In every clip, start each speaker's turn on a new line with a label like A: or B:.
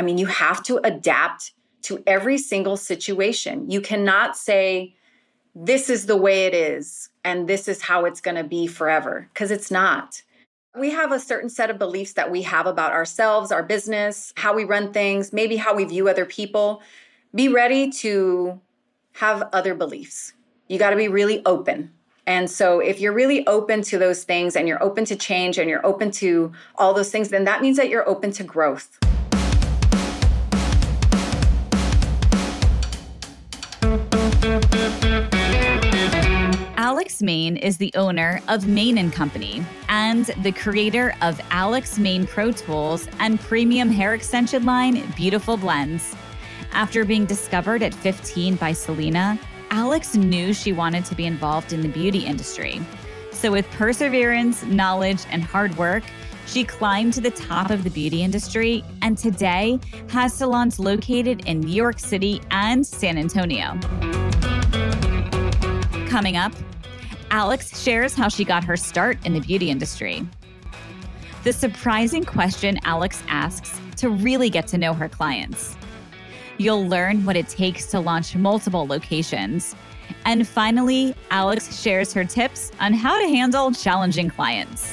A: I mean, you have to adapt to every single situation. You cannot say, this is the way it is and this is how it's going to be forever, because it's not. We have a certain set of beliefs that we have about ourselves, our business, how we run things, maybe how we view other people. Be ready to have other beliefs. You got to be really open. And so, if you're really open to those things and you're open to change and you're open to all those things, then that means that you're open to growth.
B: Alix Mane is the owner of Mane and Company and the creator of Alix Mane Pro Tools and premium hair extension line Beautiful Blends. After being discovered at 15 by Selena, Alix knew she wanted to be involved in the beauty industry. So, with perseverance, knowledge, and hard work, she climbed to the top of the beauty industry and today has salons located in New York City and San Antonio. Coming up, Alix shares how she got her start in the beauty industry. The surprising question Alix asks to really get to know her clients. You'll learn what it takes to launch multiple locations. And finally, Alix shares her tips on how to handle challenging clients.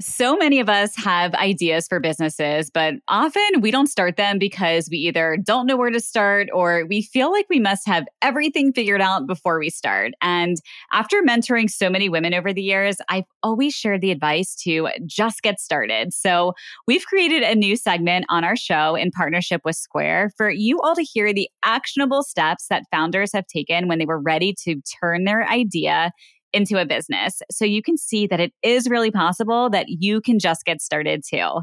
B: So many of us have ideas for businesses, but often we don't start them because we either don't know where to start or we feel like we must have everything figured out before we start. And after mentoring so many women over the years, I've always shared the advice to just get started. So we've created a new segment on our show in partnership with Square for you all to hear the actionable steps that founders have taken when they were ready to turn their idea into a business. So you can see that it is really possible that you can just get started too.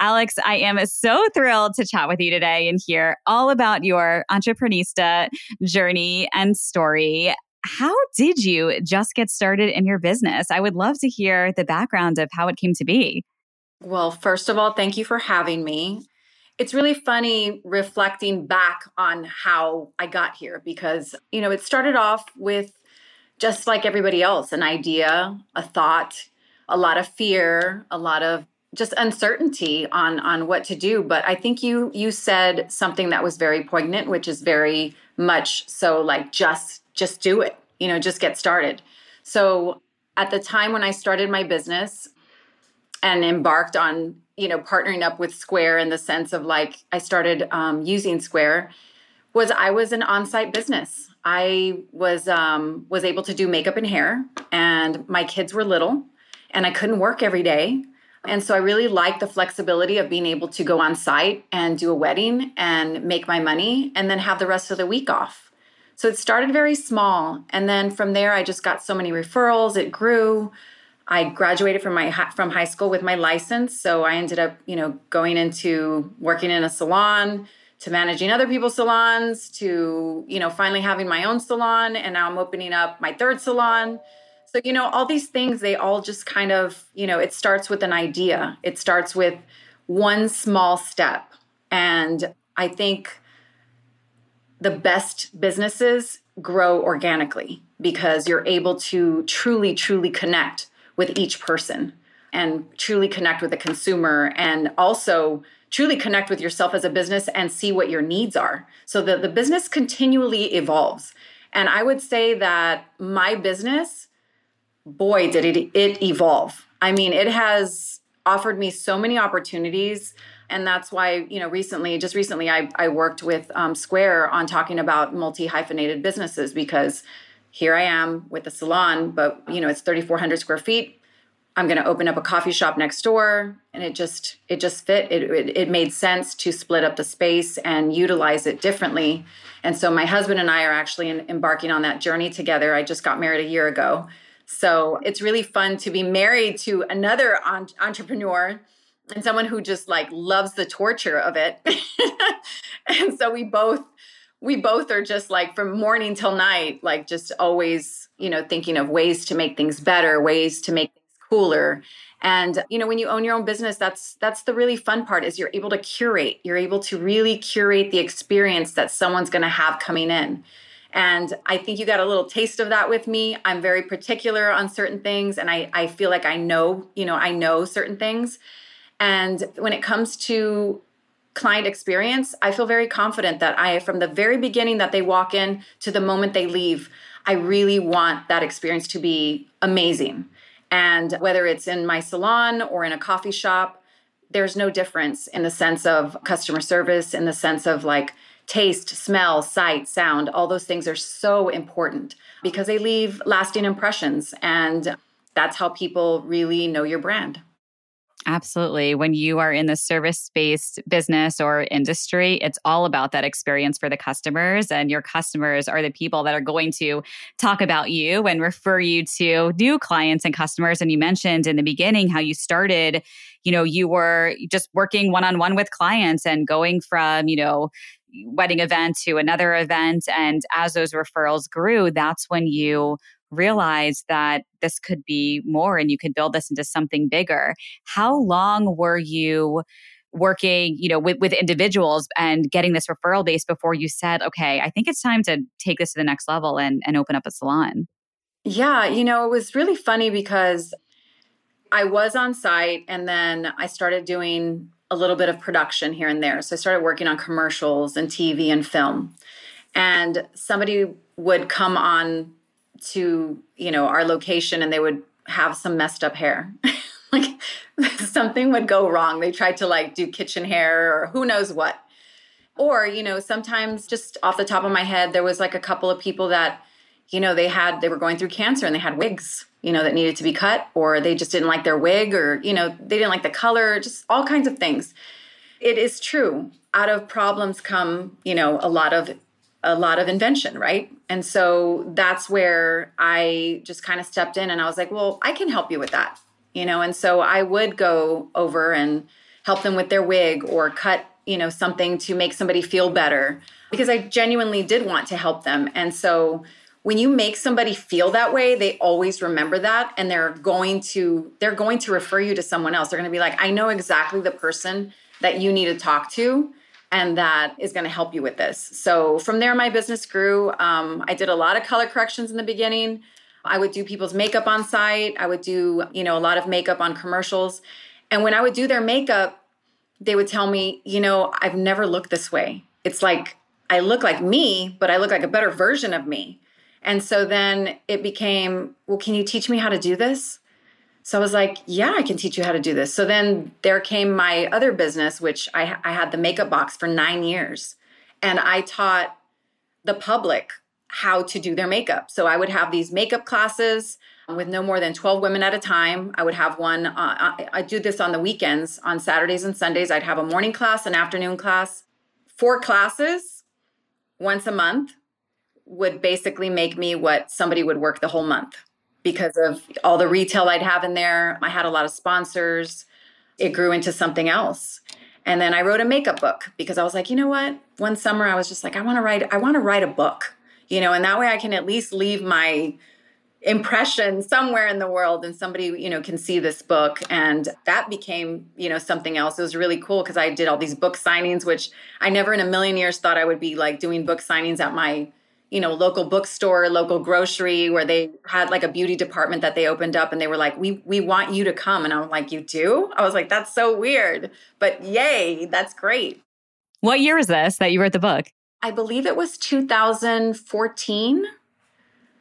B: Alix, I am so thrilled to chat with you today and hear all about your entrepreneurista journey and story. How did you just get started in your business? I would love to hear the background of how it came to be.
A: Well, first of all, thank you for having me. It's really funny reflecting back on how I got here because, you know, it started off with just like everybody else, an idea, a thought, a lot of fear, a lot of just uncertainty on on what to do. But i think you you said something that was very poignant which is very much so like just just do it you know just get started. So at the time when i started my business and embarked on you know partnering up with square in the sense of like i started um, using square was i was an on-site business I was um, was able to do makeup and hair, and my kids were little, and I couldn't work every day. And so I really liked the flexibility of being able to go on site and do a wedding and make my money and then have the rest of the week off. So it started very small. And then from there, I just got so many referrals. It grew. I graduated from my from high school with my license, so I ended up, you know, going into working in a salon, to managing other people's salons to you know finally having my own salon and now i'm opening up my third salon. So you know all these things they all just kind of you know it starts with an idea. It starts with one small step. And i think the best businesses grow organically because you're able to truly truly connect with each person and truly connect with the consumer. And also truly connect with yourself as a business and see what your needs are. So the, the business continually evolves. And I would say that my business, boy, did it, it evolve. I mean, it has offered me so many opportunities. And that's why, you know, recently, just recently, I, I worked with um, Square on talking about multi hyphenated businesses because here I am with a salon, but, you know, it's 3,400 square feet I'm going to open up a coffee shop next door. And it just it just fit it, it, it made sense to split up the space and utilize it differently. And so my husband and I are actually in, embarking on that journey together. I just got married a year ago. So it's really fun to be married to another on- entrepreneur and someone who just like loves the torture of it. And so we both we both are just like from morning till night, like just always, you know, thinking of ways to make things better, ways to make cooler. And you know, when you own your own business, that's that's the really fun part is you're able to curate. You're able to really curate the experience that someone's going to have coming in. And I think you got a little taste of that with me. I'm very particular on certain things and I, I feel like I know, you know, I know certain things. And when it comes to client experience, I feel very confident that I, from the very beginning that they walk in to the moment they leave, I really want that experience to be amazing. And whether it's in my salon or in a coffee shop, there's no difference in the sense of customer service, in the sense of like taste, smell, sight, sound, all those things are so important because they leave lasting impressions. And that's how people really know your brand.
B: Absolutely. When you are in the service based business or industry, it's all about that experience for the customers. And your customers are the people that are going to talk about you and refer you to new clients and customers. And you mentioned in the beginning how you started, you know, you were just working one on one with clients and going from, you know, wedding event to another event. And as those referrals grew, that's when you realized that this could be more and you could build this into something bigger. How long were you working, you know, with, with individuals and getting this referral base before you said, okay, I think it's time to take this to the next level and, and open up a salon?
A: Yeah, you know, it was really funny because I was on site and then I started doing a little bit of production here and there. So I started working on commercials and TV and film. And somebody would come on to, you know, our location and they would have some messed up hair. like something would go wrong. They tried to like do kitchen hair or who knows what. Or, you know, sometimes just off the top of my head, there was like a couple of people that, you know, they had, they were going through cancer and they had wigs you know, that needed to be cut, or they just didn't like their wig, or, you know, they didn't like the color, just all kinds of things. It is true. Out of problems come, you know, a lot of a lot of invention, right? And so that's where I just kind of stepped in and I was like, well, I can help you with that, you know? And so I would go over and help them with their wig or cut, you know, something to make somebody feel better because I genuinely did want to help them. And so when you make somebody feel that way they always remember that and they're going to they're going to refer you to someone else they're going to be like i know exactly the person that you need to talk to and that is going to help you with this. So from there my business grew. Um, i did a lot of color corrections in the beginning. I would do people's makeup on site. I would do you know a lot of makeup on commercials. And when i would do their makeup they would tell me you know i've never looked this way. It's like i look like me but i look like a better version of me. And so then it became, well, can you teach me how to do this? So I was like, yeah, I can teach you how to do this. So then there came my other business, which I, I had the makeup box for nine years. And I taught the public how to do their makeup. So I would have these makeup classes with no more than 12 women at a time. I would have one, uh, I, do this on the weekends, on Saturdays and Sundays. I'd have a morning class, an afternoon class, four classes once a month would basically make me what somebody would work the whole month because of all the retail I'd have in there. I had a lot of sponsors. It grew into something else. And then I wrote a makeup book because I was like, you know what? One summer I was just like, I want to write I want to write a book. You know, and that way I can at least leave my impression somewhere in the world and somebody you know can see this book and that became you know something else it was really cool because i did all these book signings which i never in a million years thought i would be like doing book signings at my you know local bookstore local grocery where they had like a beauty department that they opened up and they were like we we want you to come. And i'm like you do? I was like that's so weird. But yay that's great.
B: What year is this that you wrote the book?
A: I believe it was 2014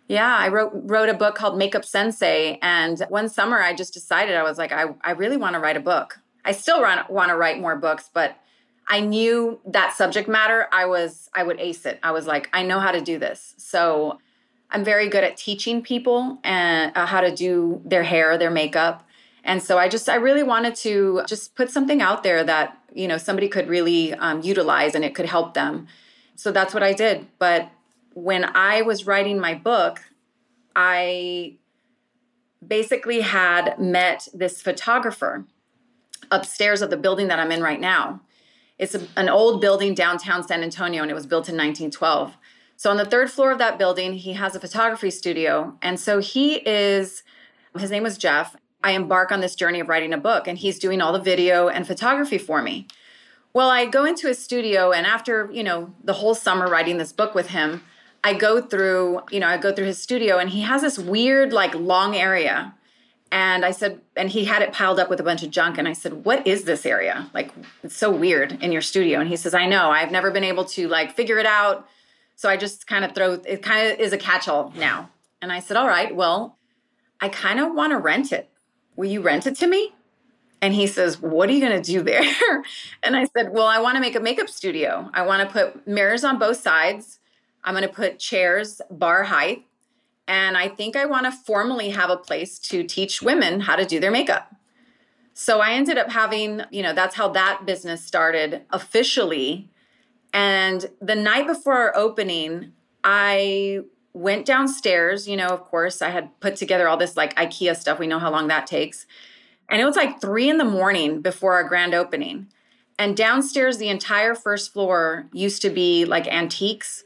A: yeah i wrote wrote a book called makeup sensei and one summer i just decided i was like i, I really want to write a book. I still want to write more books but I knew that subject matter, I was I would ace it. I was like, I know how to do this. So I'm very good at teaching people and uh, how to do their hair, their makeup. And so I just I really wanted to just put something out there that, you know, somebody could really um, utilize and it could help them. So that's what I did. But when I was writing my book, I basically had met this photographer upstairs of the building that I'm in right now It's a, an old building downtown San Antonio, and it was built in 1912. So on the third floor of that building, he has a photography studio. And so he is, his name was Jeff. I embark on this journey of writing a book, and he's doing all the video and photography for me. Well, I go into his studio, and after, you know, the whole summer writing this book with him, I go through, you know, I go through his studio, and he has this weird, like, long area. And I said, and he had it piled up with a bunch of junk. And I said, What is this area? Like, it's so weird in your studio. And he says, I know, I've never been able to, like, figure it out. So I just kind of throw it, kind of is a catch all now. And I said, All right, well, I kind of want to rent it. Will you rent it to me? And he says, What are you going to do there? and I said, Well, I want to make a makeup studio. I want to put mirrors on both sides. I'm going to put chairs bar height. And I think I want to formally have a place to teach women how to do their makeup. So I ended up having, you know, that's how that business started officially. And the night before our opening, I went downstairs. You know, of course, I had put together all this like IKEA stuff. We know how long that takes. And it was like three in the morning before our grand opening. And downstairs, the entire first floor used to be like antiques.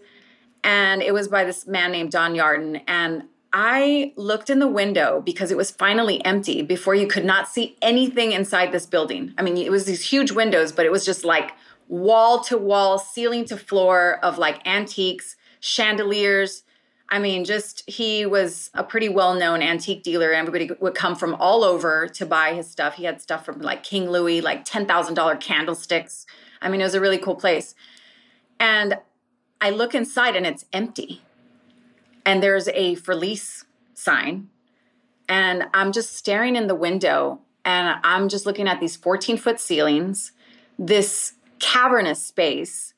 A: And it was by this man named Don Yarden. And I looked in the window because it was finally empty before you could not see anything inside this building. I mean, it was these huge windows, but it was just like wall to wall, ceiling to floor of like antiques, chandeliers, I mean, just he was a pretty well known antique dealer. Everybody would come from all over to buy his stuff. He had stuff from like King Louis, like $10,000 candlesticks. I mean, it was a really cool place. And I look inside and it's empty. And there's a for lease sign. And I'm just staring in the window and I'm just looking at these 14 foot ceilings, this cavernous space.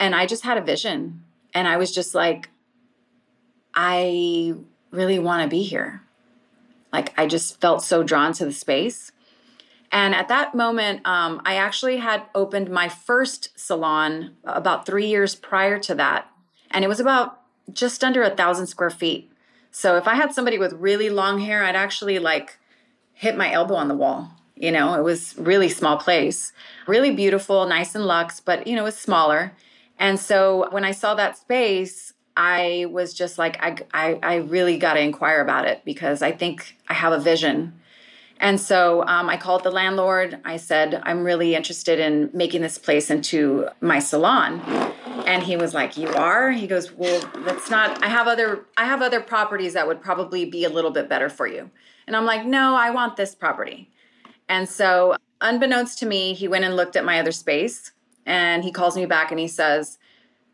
A: And I just had a vision. And I was just like, I really want to be here. Like, I just felt so drawn to the space. And at that moment, um, I actually had opened my first salon about three years prior to that. And it was about just under a thousand square feet. So if I had somebody with really long hair, I'd actually like hit my elbow on the wall. You know, it was really small place, really beautiful, nice and luxe, but you know, it was smaller. And so when I saw that space, I was just like, I, I, I really got to inquire about it because I think I have a vision. And so um, I called the landlord. I said, I'm really interested in making this place into my salon. And he was like, You are? He goes, Well, that's not, I have other, I have other properties that would probably be a little bit better for you. And I'm like, No, I want this property. And so, unbeknownst to me, he went and looked at my other space and he calls me back and he says,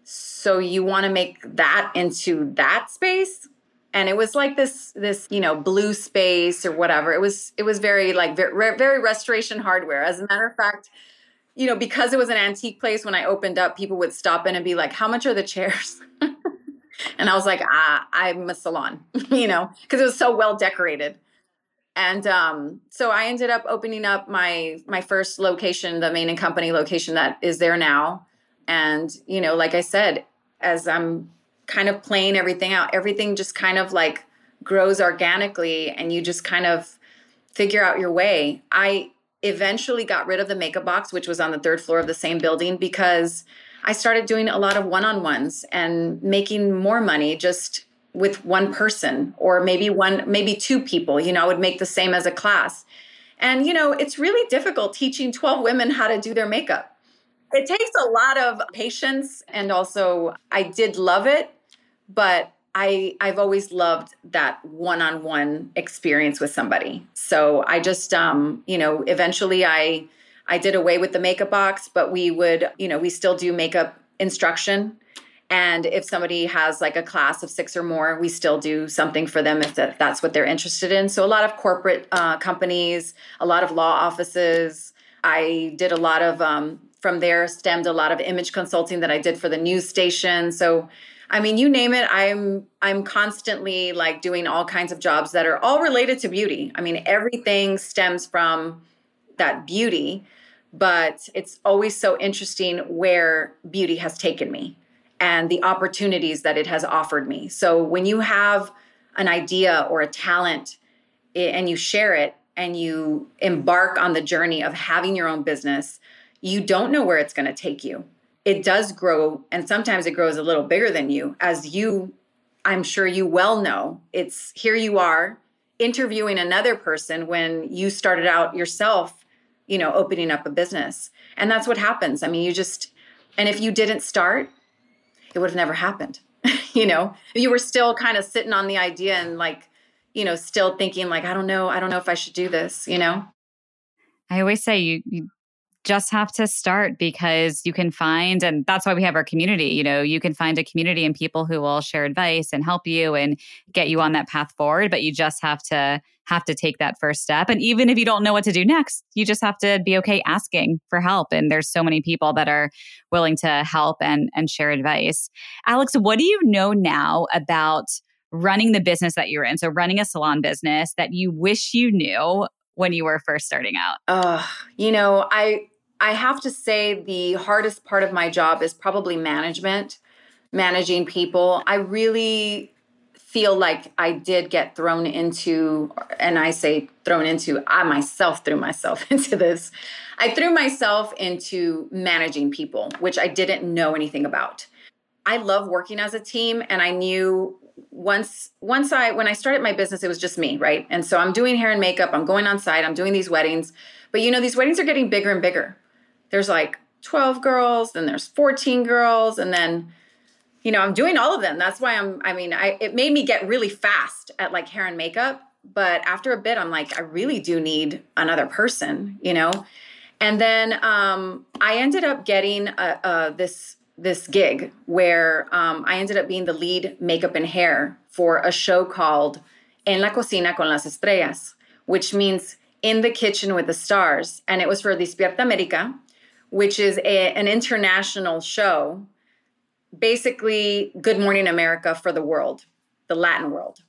A: so you want to make that into that space and it was like this this you know blue space or whatever. It was it was very like very, very restoration hardware. As a matter of fact you know because it was an antique place when i opened up people would stop in and be like how much are the chairs? And i was like ah i'm a salon you know because it was so well decorated. And um, so i ended up opening up my my first location the Mane and company location that is there now. And, you know, like I said, as I'm kind of playing everything out, everything just kind of like grows organically and you just kind of figure out your way. I eventually got rid of the makeup box, which was on the third floor of the same building, because I started doing a lot of one on ones and making more money just with one person or maybe one, maybe two people. You know, I would make the same as a class. And, you know, it's really difficult teaching 12 women how to do their makeup it takes a lot of patience and also I did love it, but I I've always loved that one-on-one experience with somebody. So I just um, you know, eventually I I did away with the makeup box, but we would, you know, we still do makeup instruction. And if somebody has like a class of six or more, we still do something for them if that's what they're interested in. So, a lot of corporate uh, companies, a lot of law offices. I did a lot of um, from there stemmed a lot of image consulting that I did for the news station. So I mean, you name it, I'm I'm constantly like doing all kinds of jobs that are all related to beauty. I mean, everything stems from that beauty, but it's always so interesting where beauty has taken me and the opportunities that it has offered me. So when you have an idea or a talent eh, and you share it and you embark on the journey of having your own business, you don't know where it's going to take you. It does grow, and sometimes it grows a little bigger than you. As you, I'm sure you well know, it's here you are interviewing another person when you started out yourself, you know, opening up a business. And that's what happens. I mean, you just, and if you didn't start, it would have never happened. you know, you were still kind of sitting on the idea and like, you know, still thinking like, I don't know, I don't know if I should do this, you know?
B: I always say you, you just have to start because you can find and that's why we have our community you know you can find a community and people who will share advice and help you and get you on that path forward but you just have to have to take that first step. And even if you don't know what to do next you just have to be okay asking for help. And there's so many people that are willing to help and and share advice. Alix what do you know now about running the business that you're in? So running a salon business that you wish you knew when you were first starting out?
A: Uh, you know, I I have to say the hardest part of my job is probably management, managing people. I really feel like I did get thrown into, and I say thrown into, I myself threw myself into this. I threw myself into managing people, which I didn't know anything about. I love working as a team, and I knew once once I when I started my business, it was just me, right? And so I'm doing hair and makeup, I'm going on site, I'm doing these weddings. But you know, these weddings are getting bigger and bigger. There's like 12 girls, then there's 14 girls, and then you know, I'm doing all of them. That's why I'm I mean, I it made me get really fast at like hair and makeup, but after a bit I'm like I really do need another person, you know? And then um I ended up getting a, a this this gig where um, I ended up being the lead makeup and hair for a show called En la Cocina con las Estrellas, which means in the kitchen with the stars. And it was for Despierta America, which is a, an international show, basically Good Morning America for the world, the Latin world.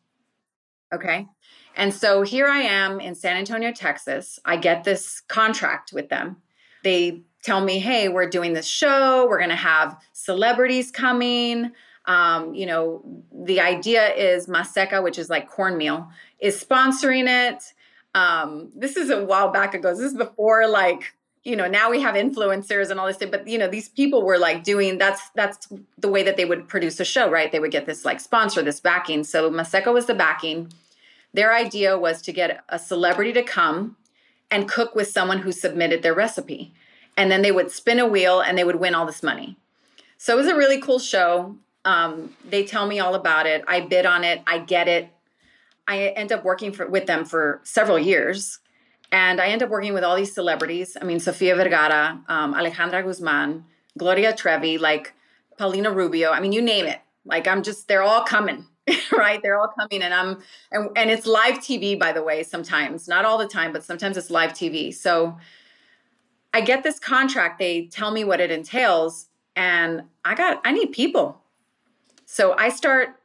A: Okay. And so here I am in San Antonio, Texas. I get this contract with them. They tell me, hey, we're doing this show, we're going to have celebrities coming. Um, you know, the idea is Maseca, which is like cornmeal, is sponsoring it. Um, this is a while back ago. This is before like, you know, now we have influencers and all this stuff, but you know, these people were like doing that's that's the way that they would produce a show, right? They would get this like sponsor, this backing. So Maseca was the backing. Their idea was to get a celebrity to come and cook with someone who submitted their recipe and then they would spin a wheel and they would win all this money. So it was a really cool show. Um, they tell me all about it. I bid on it. I get it. I end up working for, with them for several years. And I end up working with all these celebrities. I mean, Sofia Vergara, um, Alejandra Guzman, Gloria Trevi, like Paulina Rubio. I mean, you name it. Like I'm just, they're all coming, right? They're all coming, and I'm, and, and it's live TV, by the way. Sometimes, not all the time, but sometimes it's live TV. So I get this contract, they tell me what it entails, and I got I need people. So I start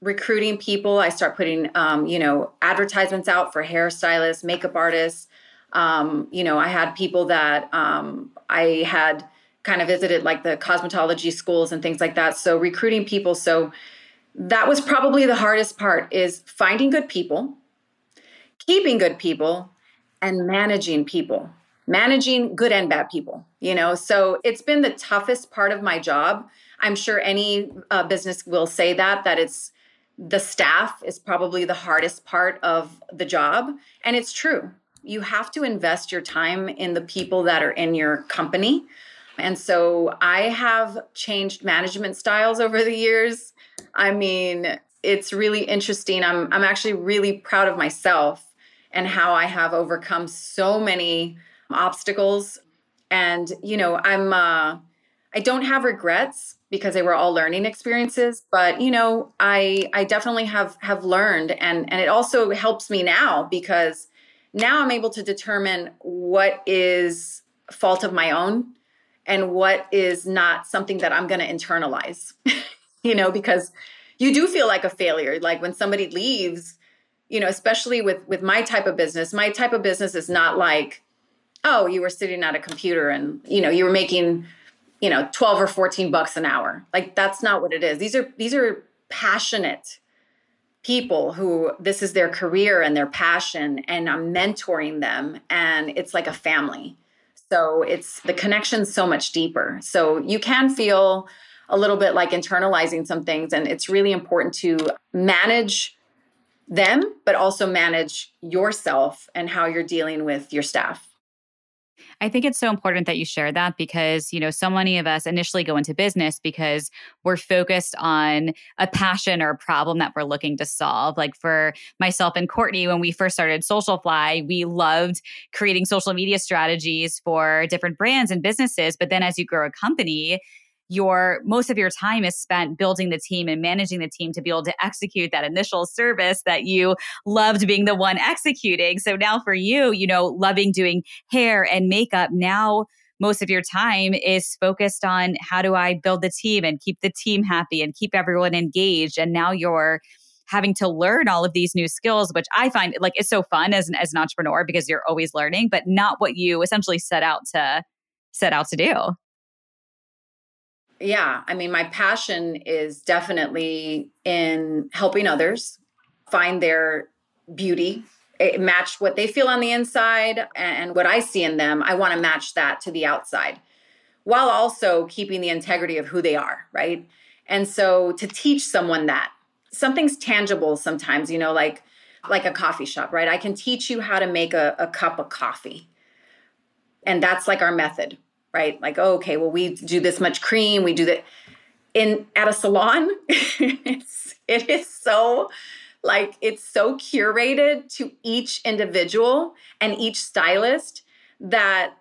A: recruiting people. I start putting um, you know advertisements out for hairstylists, makeup artists. Um, you know, I had people that um, I had kind of visited like the cosmetology schools and things like that. So recruiting people. So that was probably the hardest part is finding good people, keeping good people, and managing people managing good and bad people, you know? So it's been the toughest part of my job. I'm sure any uh, business will say that, that it's the staff is probably the hardest part of the job. And it's true. You have to invest your time in the people that are in your company. And so I have changed management styles over the years. I mean, it's really interesting. I'm I'm actually really proud of myself and how I have overcome so many obstacles. And, you know, I'm, uh, I don't have regrets because they were all learning experiences, but, you know, I, I definitely have, have learned and, and it also helps me now because now I'm able to determine what is fault of my own and what is not something that I'm going to internalize, you know, because you do feel like a failure. Like when somebody leaves, you know, especially with with my type of business, my type of business is not like oh, you were sitting at a computer and, you know, you were making, you know, 12 or 14 bucks an hour. Like that's not what it is. These are these are passionate people who this is their career and their passion and I'm mentoring them and it's like a family. So it's the connection so much deeper. So you can feel a little bit like internalizing some things. And it's really important to manage them, but also manage yourself and how you're dealing with your staff.
B: I think it's so important that you share that because, you know, so many of us initially go into business because we're focused on a passion or a problem that we're looking to solve. Like for myself and Courtney, when we first started Social Fly, we loved creating social media strategies for different brands and businesses. But then as you grow a company, your most of your time is spent building the team and managing the team to be able to execute that initial service that you loved being the one executing. So now for you, you know, loving doing hair and makeup now most of your time is focused on how do I build the team and keep the team happy and keep everyone engaged. And now you're having to learn all of these new skills, which I find like it's so fun as an, as an entrepreneur because you're always learning, but not what you essentially set out to set out to do
A: yeah, I mean, my passion is definitely in helping others find their beauty, it match what they feel on the inside and what I see in them. I want to match that to the outside while also keeping the integrity of who they are, right? And so to teach someone that something's tangible sometimes, you know, like like a coffee shop, right? I can teach you how to make a, a cup of coffee. And that's like our method right? Like, oh, okay, well, we do this much cream, we do that. In at a salon, it's it is so like it's so curated to each individual and each stylist that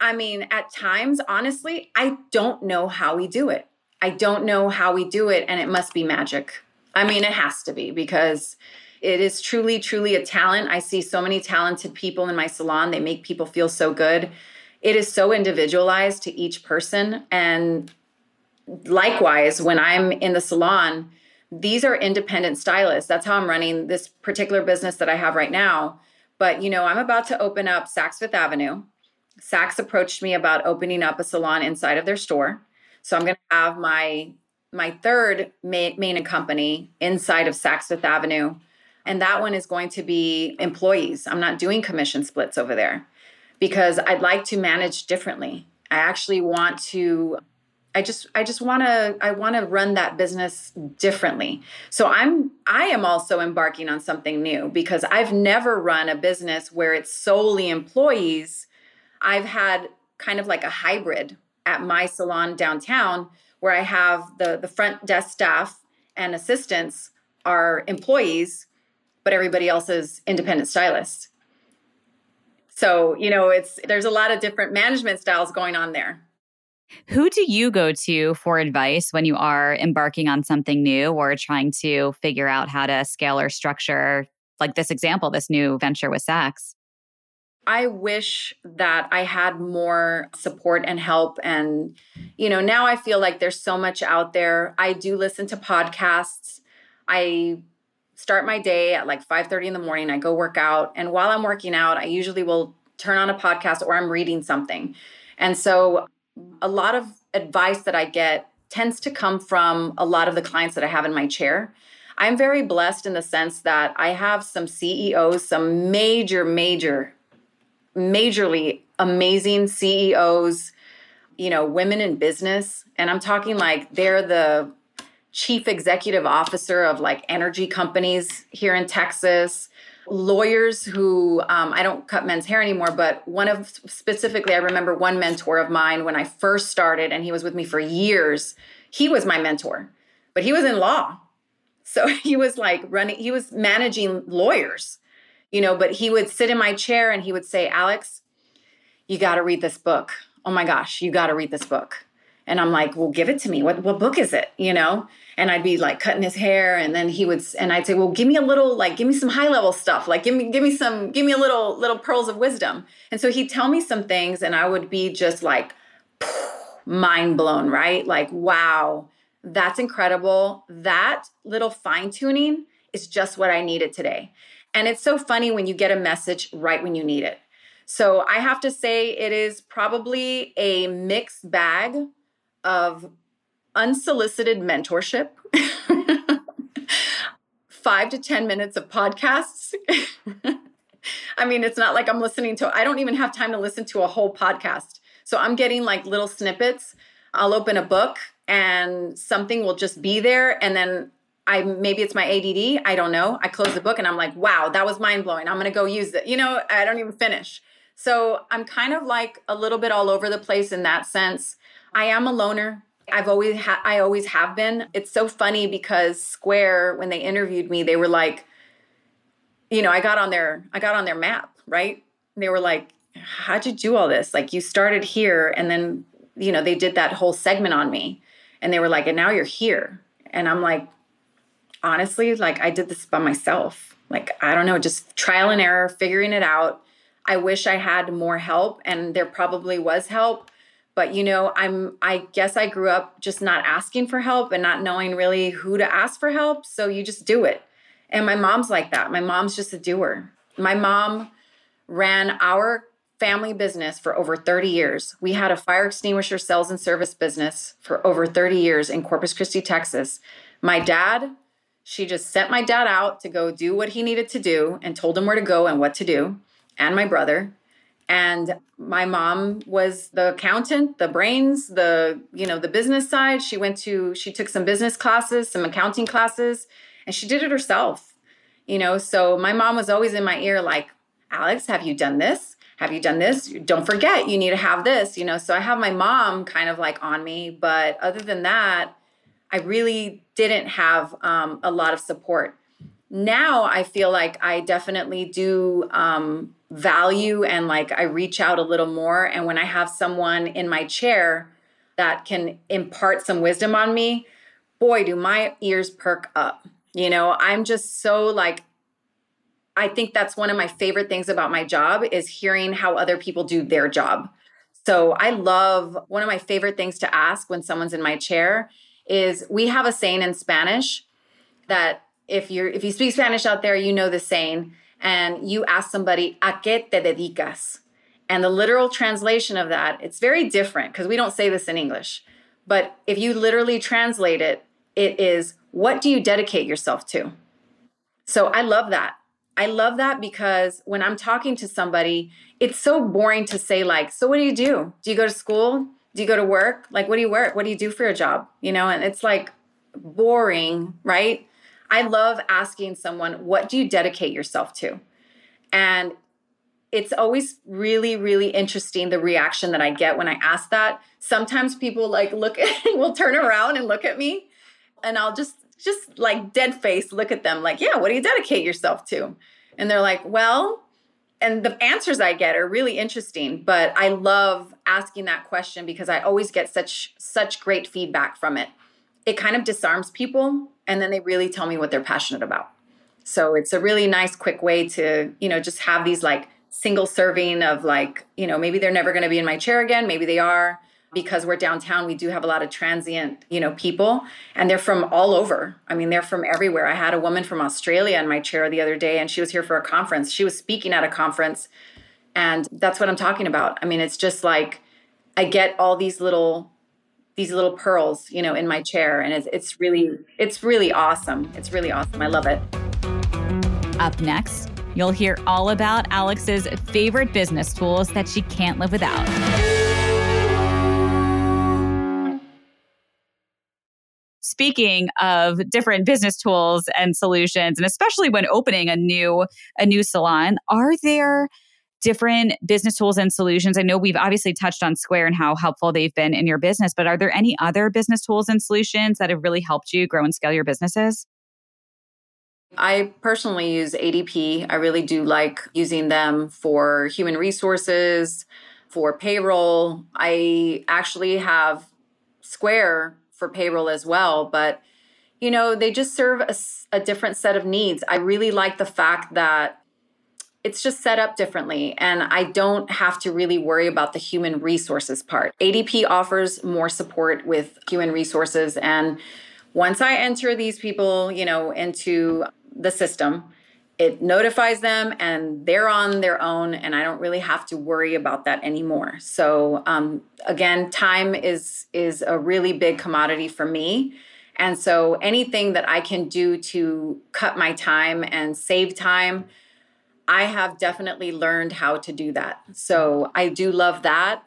A: I mean, at times, honestly, I don't know how we do it. I don't know how we do it, and it must be magic. I mean, it has to be because it is truly, truly a talent. I see so many talented people in my salon. They make people feel so good it is so individualized to each person. And likewise, when I'm in the salon, these are independent stylists. That's how I'm running this particular business that I have right now. But, you know, I'm about to open up Saks Fifth Avenue. Saks approached me about opening up a salon inside of their store. So I'm going to have my my third Mane, company inside of Saks Fifth Avenue. And that one is going to be employees. I'm not doing commission splits over there because I'd like to manage differently. I actually want to I just I just want to I want to run that business differently. So I'm I am also embarking on something new because I've never run a business where it's solely employees. I've had kind of like a hybrid at my salon downtown where I have the the front desk staff and assistants are employees but everybody else is independent stylists. So, you know, it's there's a lot of different management styles going on there.
B: Who do you go to for advice when you are embarking on something new or trying to figure out how to scale or structure, like this example, this new venture with Saks?
A: I wish that I had more support and help. And, you know, now I feel like there's so much out there. I do listen to podcasts. I start my day at like 5:30 in the morning. I go work out, and while I'm working out, I usually will turn on a podcast or I'm reading something. And so a lot of advice that I get tends to come from a lot of the clients that I have in my chair. I'm very blessed in the sense that I have some CEOs, some major major majorly amazing CEOs, you know, women in business, and I'm talking like they're the chief executive officer of like energy companies here in Texas, lawyers who um, I don't cut men's hair anymore, but one of specifically, I remember one mentor of mine when I first started, and he was with me for years. He was my mentor, but he was in law. So he was like running, he was managing lawyers, you know, but he would sit in my chair and he would say, Alix, you got to read this book. Oh my gosh, you got to read this book. And I'm like, well, give it to me. What what book is it? You know? And I'd be like cutting his hair, and then he would, and I'd say, well, give me a little, like, give me some high level stuff. Like, give me, give me some, give me a little, little pearls of wisdom. And so he'd tell me some things, and I would be just like, mind blown, right? Like, wow, that's incredible. That little fine tuning is just what I needed today. And it's so funny when you get a message right when you need it. So I have to say, it is probably a mixed bag of unsolicited mentorship, five to 10 minutes of podcasts, I mean, it's not like I'm listening to, I don't even have time to listen to a whole podcast. So I'm getting like little snippets. I'll open a book and something will just be there. And then I maybe it's my ADD. I don't know. I close the book and I'm like, wow, that was mind blowing. I'm going to go use it. You know, I don't even finish. So I'm kind of like a little bit all over the place in that sense. I am a loner. I've always had I always have been. It's so funny because Square when they interviewed me, they were like you know, I got on their I got on their map, right? they were like, "How'd you do all this? Like you started here and then, you know, they did that whole segment on me." And they were like, "And now you're here." And I'm like, honestly, like I did this by myself. Like I don't know, just trial and error, figuring it out. I wish I had more help and there probably was help but you know i'm i guess i grew up just not asking for help and not knowing really who to ask for help. So you just do it. And my mom's like that. My mom's just a doer. My mom ran our family business for over 30 years. We had a fire extinguisher sales and service business for over 30 years in corpus christi texas. My dad she just sent my dad out to go do what he needed to do and told him where to go and what to do. And my brother and my mom was the accountant the brains the you know the business side. She went to she took some business classes some accounting classes and she did it herself you know? So my mom was always in my ear like alix have you done this? Have you done this? Don't forget you need to have this you know? So i have my mom kind of like on me but other than that i really didn't have um, a lot of support. Now i feel like i definitely do um, value and like I reach out a little more. And when I have someone in my chair that can impart some wisdom on me, boy, do my ears perk up. You know, I'm just so like, I think that's one of my favorite things about my job is hearing how other people do their job. So I love one of my favorite things to ask when someone's in my chair is we have a saying in Spanish that if you're if you speak Spanish out there, you know the saying and you ask somebody, ¿a qué te dedicas? And the literal translation of that, it's very different because we don't say this in English. But if you literally translate it, it is, what do you dedicate yourself to? So I love that. I love that because when I'm talking to somebody, it's so boring to say, like, so what do you do? Do you go to school? Do you go to work? Like, what do you work? What do you do for a job? You know, and it's like boring, right? I love asking someone, what do you dedicate yourself to? And it's always really, really interesting the reaction that I get when I ask that. Sometimes people like look at will turn around and look at me and I'll just just like dead face look at them like, yeah, what do you dedicate yourself to? And they're like, well, and the answers I get are really interesting, but I love asking that question because I always get such such great feedback from it. It kind of disarms people and then they really tell me what they're passionate about. So it's a really nice, quick way to, you know, just have these like single serving of like, you know, maybe they're never going to be in my chair again. Maybe they are because we're downtown. We do have a lot of transient, you know, people and they're from all over. I mean, they're from everywhere. I had a woman from Australia in my chair the other day and she was here for a conference. She was speaking at a conference. And that's what I'm talking about. I mean, it's just like I get all these little these little pearls, you know, in my chair. And it's, it's really, it's really awesome. It's really awesome. I love it.
B: Up next, you'll hear all about Alix's favorite business tools that she can't live without. speaking of different business tools and solutions and especially when opening a new a new salon are there different business tools and solutions? I know we've obviously touched on Square and how helpful they've been in your business, but are there any other business tools and solutions that have really helped you grow and scale your businesses?
A: I personally use ADP. I really do like using them for human resources, for payroll. I actually have Square for payroll as well, but you know, they just serve a, a different set of needs. I really like the fact that it's just set up differently and I don't have to really worry about the human resources part. ADP offers more support with human resources and once I enter these people, you know, into the system, it notifies them and they're on their own and i don't really have to worry about that anymore so um, again time is is a really big commodity for me and so anything that i can do to cut my time and save time I have definitely learned how to do that. So I do love that.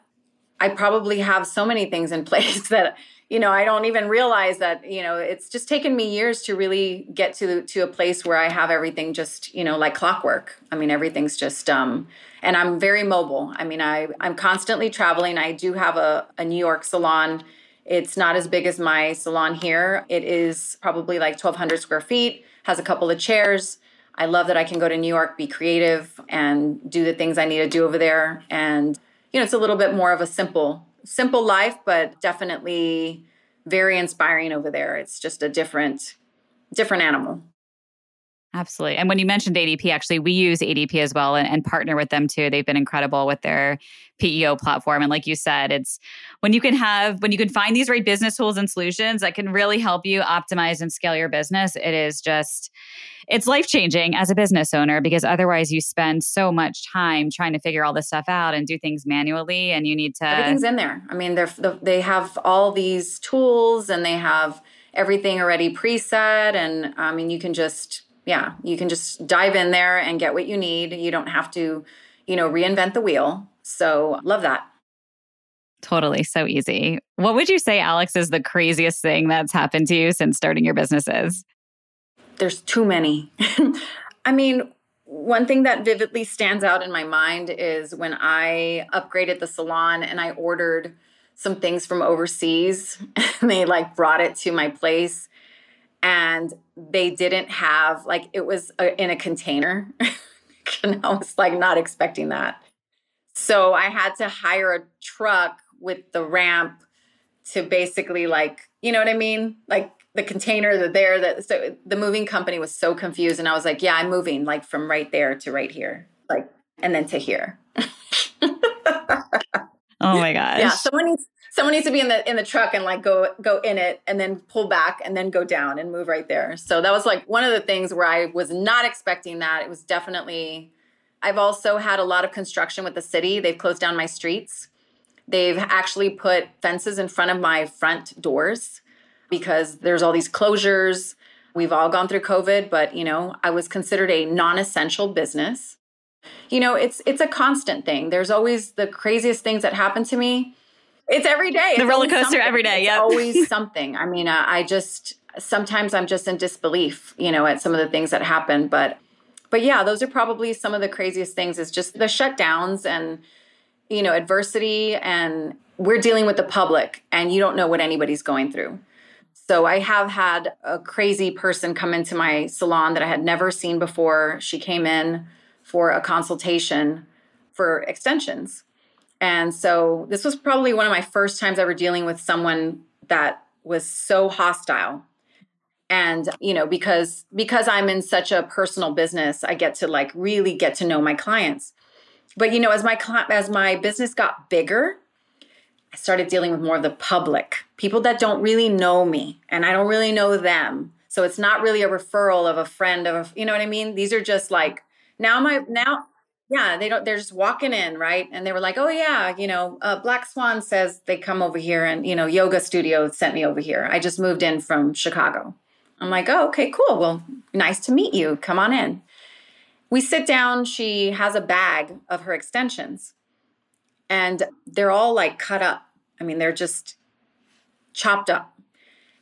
A: I probably have so many things in place that you know I don't even realize that you know it's just taken me years to really get to to a place where I have everything just you know like clockwork. I mean everything's just um and I'm very mobile. I mean I I'm constantly traveling. I do have a, a New York salon. It's not as big as my salon here. It is probably like 1200 square feet, has a couple of chairs I love that I can go to New York, be creative, and do the things I need to do over there. And you know, it's a little bit more of a simple, simple life, but definitely very inspiring over there. It's just a different, different animal.
B: Absolutely. And when you mentioned ADP, actually, we use ADP as well and, and, partner with them too. They've been incredible with their PEO platform. And like you said, it's when you can have, when you can find these right business tools and solutions that can really help you optimize and scale your business, it is just, it's life changing as a business owner because otherwise you spend so much time trying to figure all this stuff out and do things manually. And you need to.
A: Everything's in there. I mean, they're, they have all these tools and they have everything already preset. And I mean, you can just, yeah, you can just dive in there and get what you need. You don't have to, you know, reinvent the wheel. So, love that.
B: Totally. So easy. What would you say, Alix, is the craziest thing that's happened to you since starting your businesses?
A: There's too many. I mean, one thing that vividly stands out in my mind is when I upgraded the salon and I ordered some things from overseas and they like brought it to my place and they didn't have like it was a, in a container. And i was like not expecting that. So i had to hire a truck with the ramp to basically like you know what i mean? Like the container the there that so the moving company was so confused and i was like yeah i'm moving like from right there to right here like and then to here.
B: Oh my gosh.
A: Yeah someone needs someone needs to be in the in the truck and like go go in it and then pull back and then go down and move right there. So that was like one of the things where I was not expecting that. It was definitely I've also had a lot of construction with the city. They've closed down my streets. They've actually put fences in front of my front doors because there's all these closures. We've all gone through COVID, but you know, I was considered a non-essential business. You know, it's it's a constant thing. There's always the craziest things that happen to me it's every day. It's
B: the roller coaster every day.
A: Yeah, always something. I mean, uh, I just sometimes I'm just in disbelief, you know, at some of the things that happen. But but yeah, those are probably some of the craziest things. Is just the shutdowns and you know adversity, and we're dealing with the public, and you don't know what anybody's going through. So I have had a crazy person come into my salon that I had never seen before. She came in for a consultation for extensions and so this was probably one of my first times ever dealing with someone that was so hostile. And you know, because because I'm in such a personal business, I get to like really get to know my clients. But you know, as my as my business got bigger, I started dealing with more of the public, people that don't really know me and I don't really know them. So it's not really a referral of a friend of a, you know what I mean? These are just like now my now yeah they don't they're just walking in right? And they were like oh yeah you know uh, black swan says they come over here and you know yoga studio sent me over here. I just moved in from chicago. I'm like oh okay cool. Well nice to meet you. Come on in. We sit down. She has a bag of her extensions. And they're all like cut up. I mean they're just chopped up.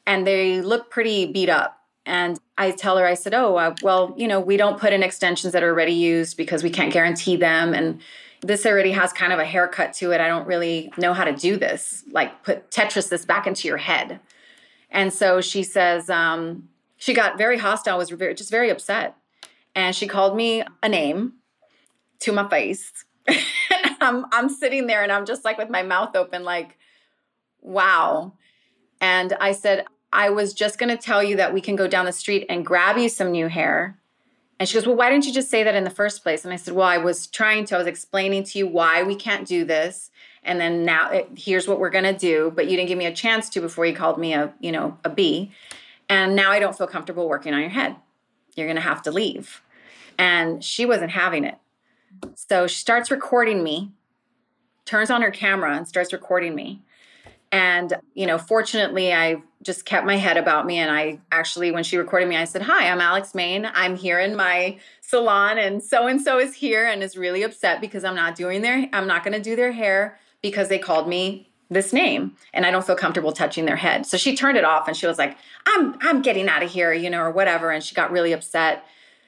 A: And they look pretty beat up and I tell her, I said, oh, uh, well, you know, we don't put in extensions that are already used because we can't guarantee them. And this already has kind of a haircut to it. I don't really know how to do this, like put Tetris this back into your head. And so she says, um, she got very hostile, was very, just very upset. And she called me a name to my face. I'm, I'm sitting there and I'm just like with my mouth open, like, wow. And I said, I was just going to tell you that we can go down the street and grab you some new hair. And she goes, Well, why didn't you just say that in the first place? And I said, Well, I was trying to, I was explaining to you why we can't do this. And then now it, here's what we're going to do. But you didn't give me a chance to before you called me a, you know, a B. And now I don't feel comfortable working on your head. You're going to have to leave. And she wasn't having it. So she starts recording me, turns on her camera and starts recording me. And, you know, fortunately, I just kept my head about me. And I actually, when she recorded me, I said, Hi, I'm Alix Mane. I'm here in my salon, and so and so is here and is really upset because I'm not doing their, I'm not going to do their hair because they called me this name and I don't feel comfortable touching their head. So she turned it off and she was like, I'm I'm getting out of here, you know, or whatever. And she got really upset.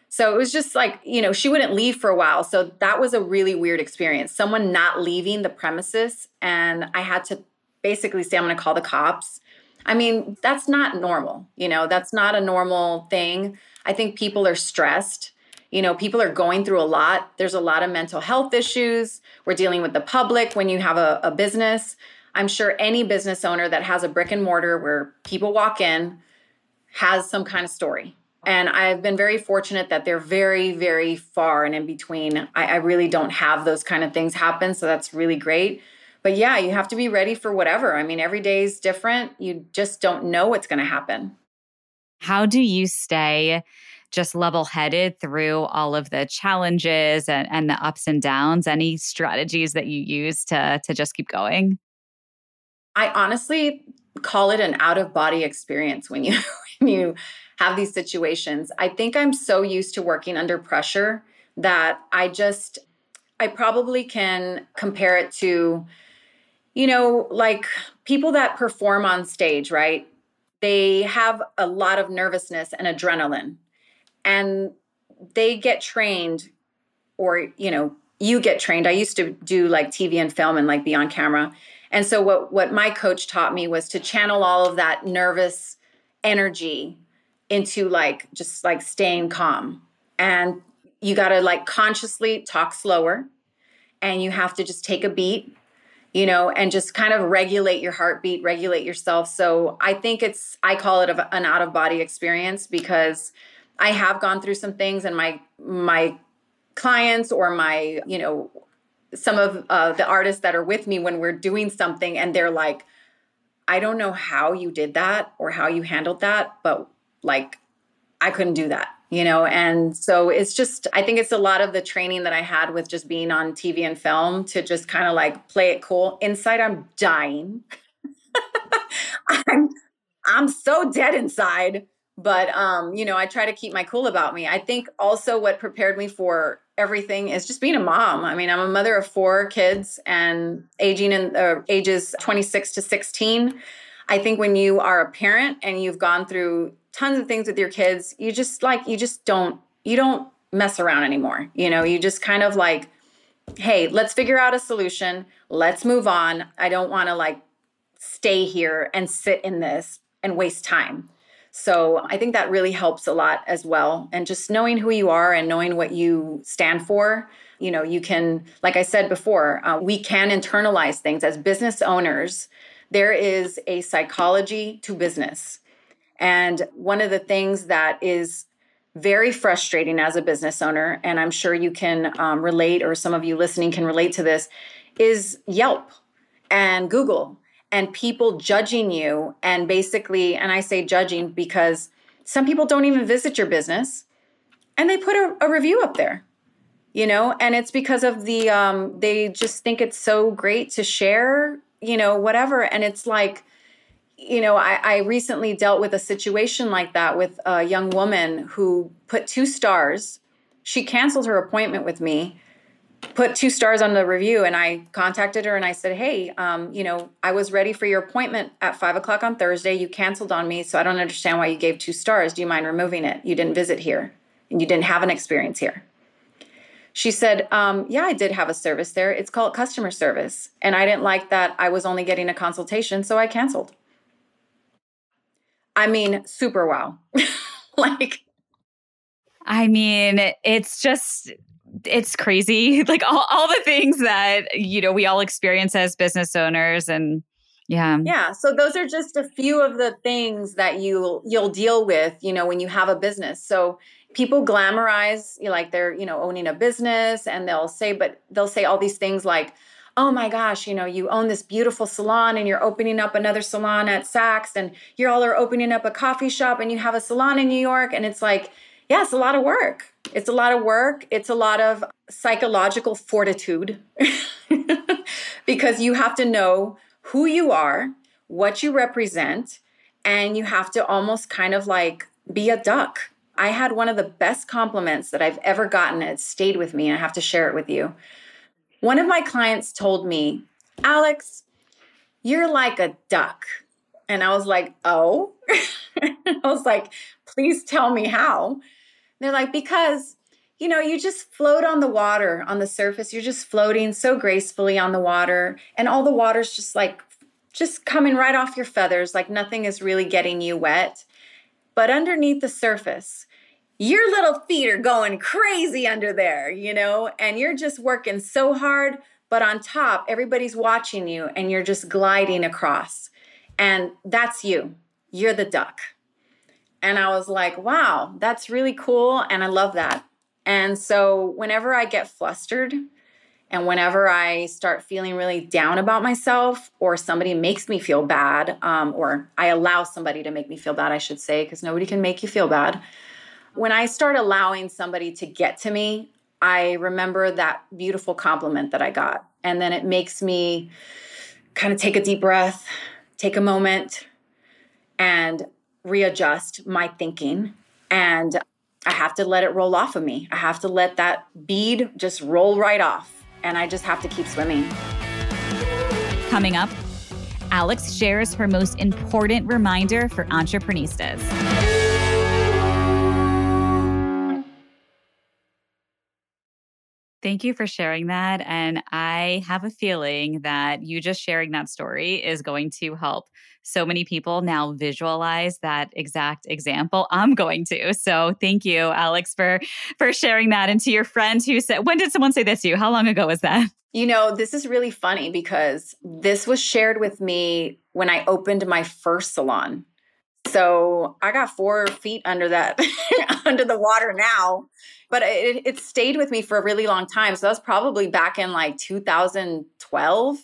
A: So it was just like, you know, she wouldn't leave for a while. So that was a really weird experience. Someone not leaving the premises and I had to basically say, I'm gonna call the cops. I mean, that's not normal, you know, that's not a normal thing. I think people are stressed. You know, people are going through a lot. There's a lot of mental health issues. We're dealing with the public when you have a, a business. I'm sure any business owner that has a brick and mortar where people walk in has some kind of story. And I've been very fortunate that they're very, very far and in between. I, I really don't have those kind of things happen. So that's really great. But yeah, you have to be ready for whatever. I mean, every day is different. You just don't know what's going to happen.
B: How do you stay just level headed through all of the challenges and, and the ups and downs? Any strategies that you use to, to just keep going?
A: I honestly call it an out of body experience when you when you have these situations. I think I'm so used to working under pressure that I just I probably can compare it to you know like people that perform on stage, right? They have a lot of nervousness and adrenaline and they get trained or you know you get trained. I used to do like TV and film and like be on camera and so what what my coach taught me was to channel all of that nervous energy into like just like staying calm. And you got to like consciously talk slower and you have to just take a beat you know, and just kind of regulate your heartbeat, regulate yourself. So I think it's, I call it an out of body experience because I have gone through some things and my, my clients or my, you know, some of uh, the artists that are with me when we're doing something and they're like i don't know how you did that or how you handled that but like i couldn't do that you know? And so it's just i think it's a lot of the training that i had with just being on tv and film to just kind of like play it cool. Inside i'm dying. I'm i'm so dead inside. But um you know i try to keep my cool about me. I think also what prepared me for everything is just being a mom. I mean, I'm a mother of four kids and aging in uh, ages 26 to 16. I think when you are a parent and you've gone through tons of things with your kids, you just like you just don't you don't mess around anymore. You know, you just kind of like hey, let's figure out a solution. Let's move on. I don't want to like stay here and sit in this and waste time. So I think that really helps a lot as well. And just knowing who you are and knowing what you stand for, you know, you can, like I said before, uh, we can internalize things as business owners. There is a psychology to business. And one of the things that is very frustrating as a business owner, and I'm sure you can um, relate, or some of you listening can relate to this, is Yelp and Google and people judging you and basically and i say judging because some people don't even visit your business and they put a, a review up there you know? And it's because of the um, they just think it's so great to share you know whatever. And it's like you know I, I recently dealt with a situation like that with a young woman who put two stars she canceled her appointment with me put two stars on the review and I contacted her and I said, Hey, um, you know, I was ready for your appointment at five o'clock on Thursday. You canceled on me, so I don't understand why you gave two stars. Do you mind removing it? You didn't visit here and you didn't have an experience here. She said, um, Yeah, I did have a service there. It's called customer service. And I didn't like that I was only getting a consultation, so I canceled. I mean, super wow. like,
B: I mean, it's just it's crazy. Like all, all the things that you know we all experience as business owners and yeah.
A: Yeah so those are just a few of the things that you you'll deal with you know when you have a business. So people glamorize you know, like they're you know owning a business and they'll say but they'll say all these things like oh my gosh you know you own this beautiful salon and you're opening up another salon at saks and you all are opening up a coffee shop and you have a salon in new york and it's like yeah, it's a lot of work. It's a lot of work. It's a lot of psychological fortitude because you have to know who you are, what you represent and you have to almost kind of like be a duck. I had one of the best compliments that I've ever gotten. It stayed with me, and I have to share it with you. One of my clients told me, Alix, you're like a duck. And I was like, oh. I was like, please tell me how. They're like, because, you know, you just float on the water, on the surface. You're just floating so gracefully on the water, and all the water's just like, just coming right off your feathers, like nothing is really getting you wet. But underneath the surface, your little feet are going crazy under there, you know, and you're just working so hard. But on top, everybody's watching you and you're just gliding across. And that's you. You're the duck. And I was like, wow, that's really cool. And I love that. And so whenever I get flustered and whenever I start feeling really down about myself, or somebody makes me feel bad, um, or I allow somebody to make me feel bad, I should say, because nobody can make you feel bad. When I start allowing somebody to get to me, I remember that beautiful compliment that I got. And then it makes me kind of take a deep breath, take a moment, and readjust my thinking. And I have to let it roll off of me. I have to let that bead just roll right off and I just have to keep swimming.
B: Coming up, Alix shares her most important reminder for entrepreneurs. Thank you for sharing that. And I have a feeling that you just sharing that story is going to help so many people now visualize that exact example. I'm going to. So thank you, Alix, for for sharing that. And to your friend who said, when did someone say this to you? How long ago was that?
A: You know, this is really funny because this was shared with me when I opened my first salon. So I got four feet under that, under the water now but it, it stayed with me for a really long time. So that was probably back in like 2012.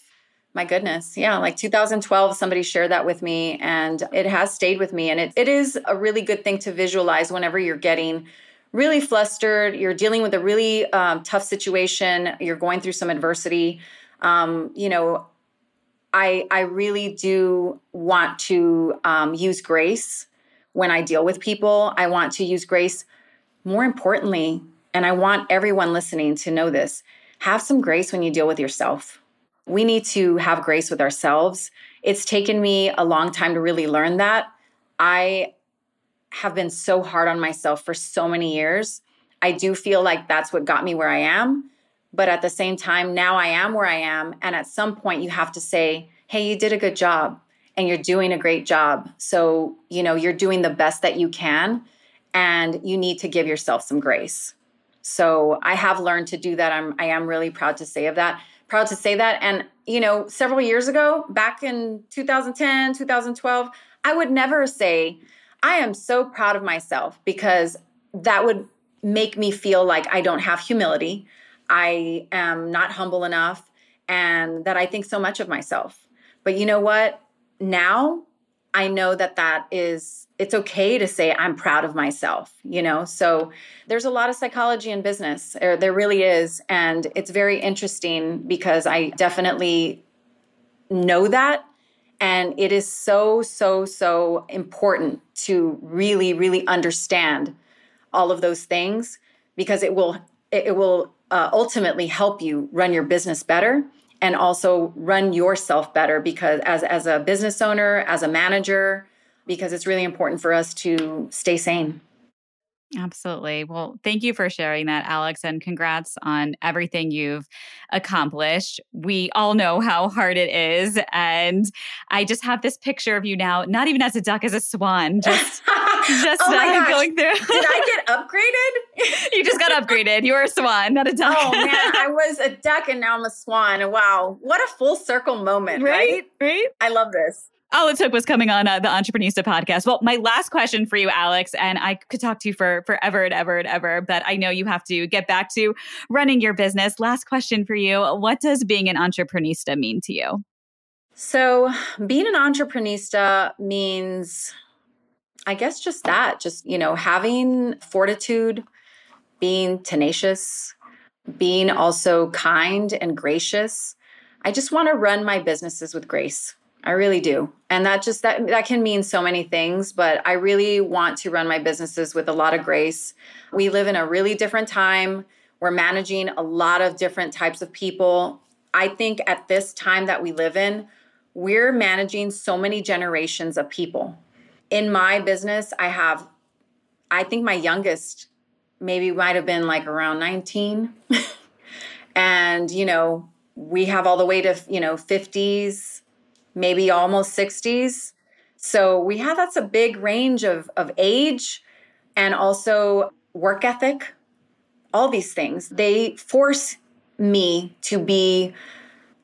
A: My goodness. Yeah, like 2012, somebody shared that with me and it has stayed with me. And it, it is a really good thing to visualize whenever you're getting really flustered, you're dealing with a really um, tough situation, you're going through some adversity. Um, you know, I, I really do want to um, use grace when I deal with people. I want to use grace more importantly, and I want everyone listening to know this have some grace when you deal with yourself. We need to have grace with ourselves. It's taken me a long time to really learn that. I have been so hard on myself for so many years. I do feel like that's what got me where I am. But at the same time, now I am where I am. And at some point, you have to say, hey, you did a good job and you're doing a great job. So, you know, you're doing the best that you can and you need to give yourself some grace. So I have learned to do that. I'm I am really proud to say of that. Proud to say that. And you know, several years ago, back in 2010, 2012, I would never say, I am so proud of myself because that would make me feel like I don't have humility. I am not humble enough and that I think so much of myself. But you know what? Now I know that that is it's okay to say I'm proud of myself, you know? So there's a lot of psychology in business, or there really is. And it's very interesting because I definitely know that. And it is so, so, so important to really, really understand all of those things because it will, it will uh, ultimately help you run your business better and also run yourself better because as, as a business owner, as a manager, because it's really important for us to stay sane.
B: Absolutely. Well, thank you for sharing that, Alix, and congrats on everything you've accomplished. We all know how hard it is. And I just have this picture of you now, not even as a duck, as a swan, just. just
A: oh uh, going through. Did I get upgraded?
B: you just got upgraded. You were a swan, not a duck.
A: Oh man, I was a duck and now I'm a swan. Wow, what a full circle moment, right?
B: Right. right?
A: I love this
B: all it took was coming on uh, the Entreprenista podcast. Well, my last question for you, Alix, and I could talk to you for forever and ever and ever, but I know you have to get back to running your business. Last question for you: What does being an entreprenista mean to you?
A: So, being an entreprenista means, I guess, just that, just you know, having fortitude, being tenacious, being also kind and gracious. I just want to run my businesses with grace I really do. And that just that that can mean so many things, but I really want to run my businesses with a lot of grace. We live in a really different time. We're managing a lot of different types of people. I think at this time that we live in, we're managing so many generations of people. In my business, I have I think my youngest maybe might have been like around 19. and, you know, we have all the way to, you know, 50s, maybe almost 60s. So we have that's a big range of, of age and also work ethic, all these things. They force me to be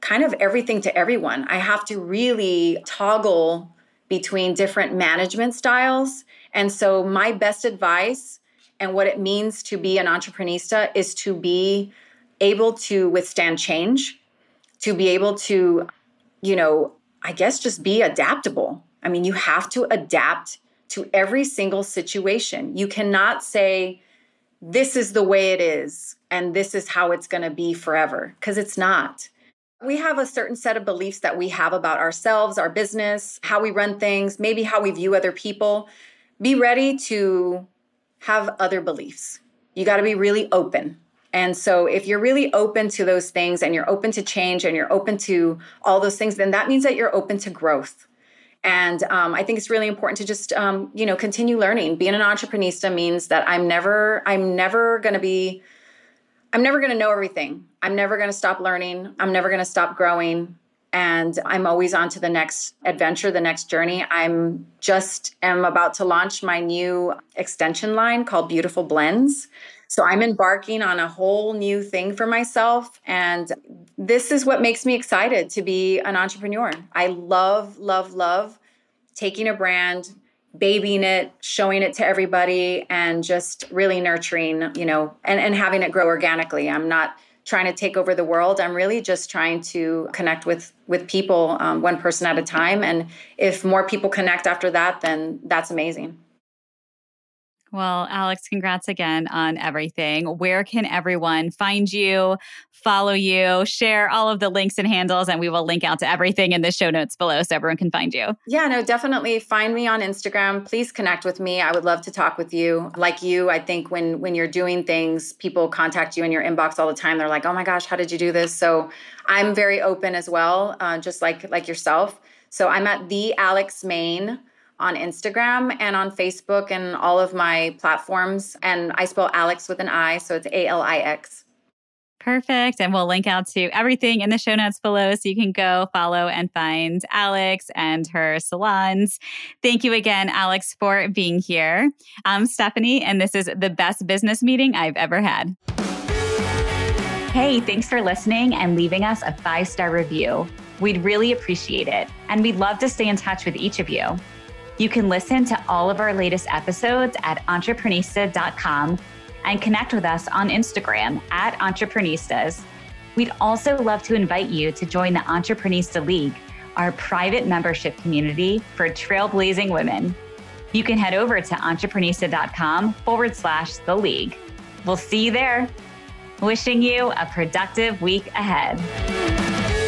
A: kind of everything to everyone. I have to really toggle between different management styles. And so my best advice and what it means to be an entrepreneurista is to be able to withstand change, to be able to, you know, I guess just be adaptable. I mean, you have to adapt to every single situation. You cannot say, this is the way it is and this is how it's going to be forever, because it's not. We have a certain set of beliefs that we have about ourselves, our business, how we run things, maybe how we view other people. Be ready to have other beliefs. You got to be really open. And so, if you're really open to those things and you're open to change and you're open to all those things, then that means that you're open to growth. And um, I think it's really important to just, um, you know, continue learning. Being an entrepreneurista means that I'm never, I'm never going to be, I'm never going to know everything. I'm never going to stop learning. I'm never going to stop growing and I'm always on to the next adventure, the next journey. I'm just am about to launch my new extension line called Beautiful Blends. So I'm embarking on a whole new thing for myself and this is what makes me excited to be an entrepreneur. I love love love taking a brand, babying it, showing it to everybody and just really nurturing, you know, and and having it grow organically. I'm not trying to take over the world. I'm really just trying to connect with with people um, one person at a time. And if more people connect after that, then that's amazing.
B: Well, Alix, congrats again on everything. Where can everyone find you, follow you, share all of the links and handles, and we will link out to everything in the show notes below so everyone can find you.
A: Yeah, no, definitely find me on Instagram. Please connect with me. I would love to talk with you. Like you, I think when when you're doing things, people contact you in your inbox all the time. They're like, "Oh my gosh, how did you do this?" So I'm very open as well, uh, just like like yourself. So I'm at the Alix Mane on Instagram and on Facebook and all of my platforms. And I spell Alix with an I, so it's A L I X.
B: Perfect. And we'll link out to everything in the show notes below so you can go follow and find Alix and her salons. Thank you again, Alix, for being here. I'm Stephanie, and this is the best business meeting I've ever had. Hey, thanks for listening and leaving us a five star review. We'd really appreciate it. And we'd love to stay in touch with each of you. You can listen to all of our latest episodes at entreprenista.com and connect with us on Instagram at Entreprenistas. We'd also love to invite you to join the Entreprenista League, our private membership community for trailblazing women. You can head over to entreprenista.com forward slash the league. We'll see you there. Wishing you a productive week ahead.